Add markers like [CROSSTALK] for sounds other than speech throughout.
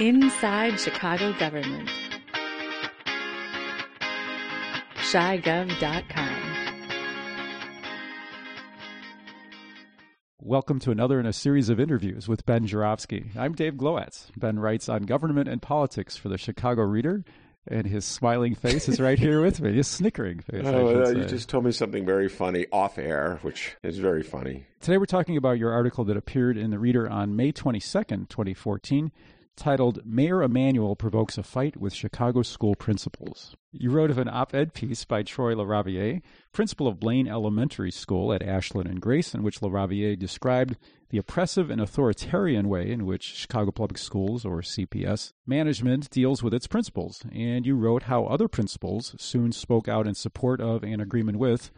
Inside Chicago Government. ChiGov.com. Welcome to another in a series of interviews with Ben Joravsky. I'm Dave Glowacz. Ben writes on government and politics for the Chicago Reader, and his smiling face is right here with me. His snickering face. Oh, you just told me something very funny off air, which is very funny. Today we're talking about your article that appeared in the Reader on May 22nd, 2014, titled Mayor Emanuel Provokes a Fight with Chicago School Principals. You wrote of an op ed piece by Troy LaRaviere, principal of Blaine Elementary School at Ashland and Grace, in which LaRaviere described the oppressive and authoritarian way in which Chicago Public Schools, or CPS, management deals with its principals. And you wrote how other principals soon spoke out in support of and agreement with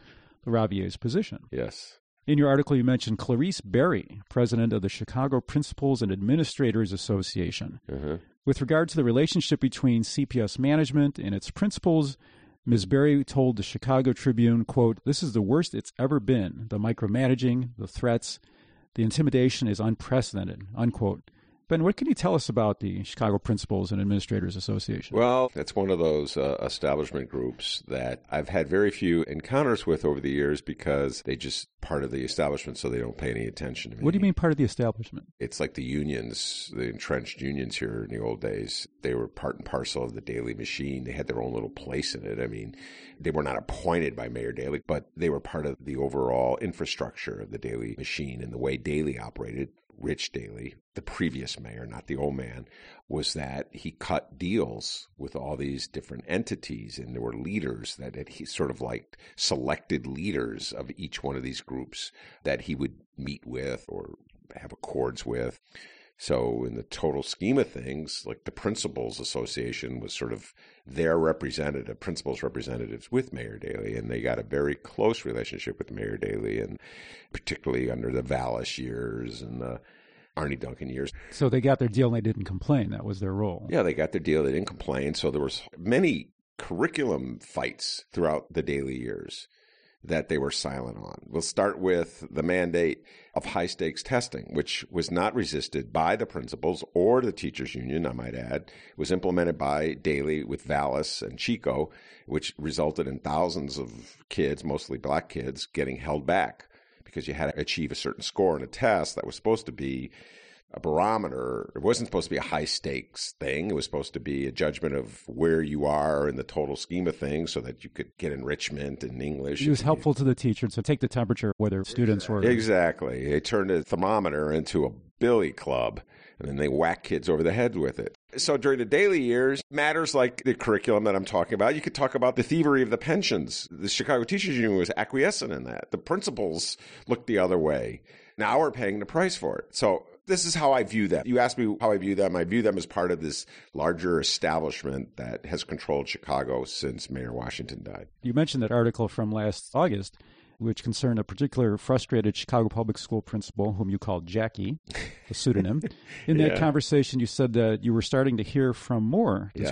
LaRaviere's position. Yes. In your article, you mentioned Clarice Berry, president of the Chicago Principals and Administrators Association. Uh-huh. With regard to the relationship between CPS management and its principals, Ms. Berry told the Chicago Tribune, quote, This is the worst it's ever been. The micromanaging, the threats, the intimidation is unprecedented, unquote. Ben, what can you tell us about the Chicago Principals and Administrators Association? Well, it's one of those uh, establishment groups that I've had very few encounters with over the years because they just part of the establishment, so they don't pay any attention to me. What do you mean part of the establishment? It's like the unions, the entrenched unions here in the old days. They were part and parcel of the Daley machine. They had their own little place in it. I mean, they were not appointed by Mayor Daley, but they were part of the overall infrastructure of the Daley machine and the way Daley operated Rich Daley, the previous mayor, not the old man, was that he cut deals with all these different entities, and there were leaders that he sort of like selected leaders of each one of these groups that he would meet with or have accords with. So, in the total scheme of things, like the Principals Association was sort of their representative, principals representatives with Mayor Daley, and they got a very close relationship with Mayor Daley, and particularly under the Vallas years and the Arne Duncan years. So they got their deal and they didn't complain. That was their role. Yeah, they got their deal. They didn't complain. So there was many curriculum fights throughout the Daley years that they were silent on. We'll start with the mandate of high stakes testing, which was not resisted by the principals or the teachers union, I might add. It was implemented by Daley with Vallas and Chico, which resulted in thousands of kids, mostly black kids, getting held back because you had to achieve a certain score in a test that was supposed to be a barometer. It wasn't supposed to be a high stakes thing. It was supposed to be a judgment of where you are in the total scheme of things so that you could get enrichment in English. It was helpful to the teacher to take the temperature whether students were. Exactly. They turned a thermometer into a billy club and then they whack kids over the head with it. So during the Daley years, matters like the curriculum that I'm talking about, you could talk about the thievery of the pensions. The Chicago Teachers Union was acquiescent in that. The principals looked the other way. Now we're paying the price for it. So this is how I view them. You asked me how I view them. I view them as part of this larger establishment that has controlled Chicago since Mayor Washington died. You mentioned that article from last August, which concerned a particular frustrated Chicago public school principal whom you called Jackie, a pseudonym. [LAUGHS] In that Yeah. conversation, you said that you were starting to hear from more Yes.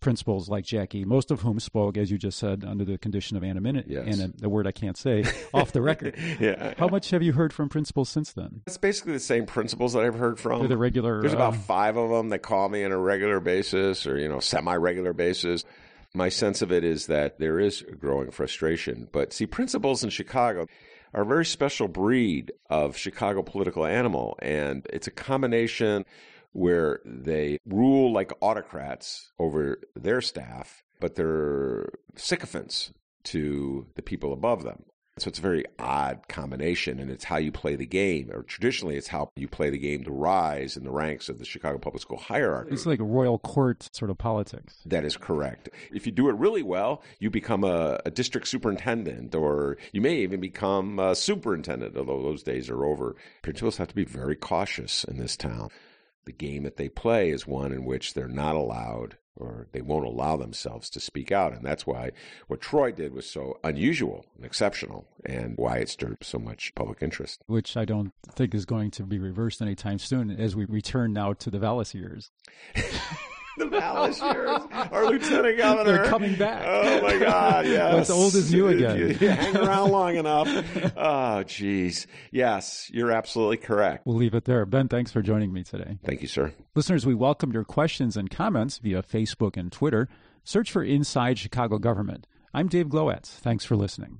Principals like Jackie, most of whom spoke, as you just said, under the condition of anonymity, Yes. and the word I can't say, [LAUGHS] off the record. Yeah. How much have you heard from principals since then? It's basically the same principals that I've heard from. They're the regular. There's about um, five of them that call me on a regular basis or, you know, semi regular basis. My sense of it is that there is a growing frustration. But see, principals in Chicago are a very special breed of Chicago political animal. And it's a combination where they rule like autocrats over their staff, but they're sycophants to the people above them. So it's a very odd combination, and it's how you play the game. Or traditionally, it's how you play the game to rise in the ranks of the Chicago public school hierarchy. It's like a royal court sort of politics. That is correct. If you do it really well, you become a, a district superintendent, or you may even become a superintendent, although those days are over. Principals have to be very cautious in this town. The game that they play is one in which they're not allowed or they won't allow themselves to speak out. And that's why what Troy did was so unusual and exceptional and why it stirred so much public interest. Which I don't think is going to be reversed anytime soon as we return now to the Vallas years. [LAUGHS] the Vallas years, our lieutenant governor. They're coming back. Oh my God! [LAUGHS] Yes, What's old as new again. You, [LAUGHS] you hang around long enough. Oh, geez. Yes, you're absolutely correct. We'll leave it there. Ben, thanks for joining me today. Thank you, sir. Listeners, we welcome your questions and comments via Facebook and Twitter. Search for Inside Chicago Government. I'm Dave Glowacz. Thanks for listening.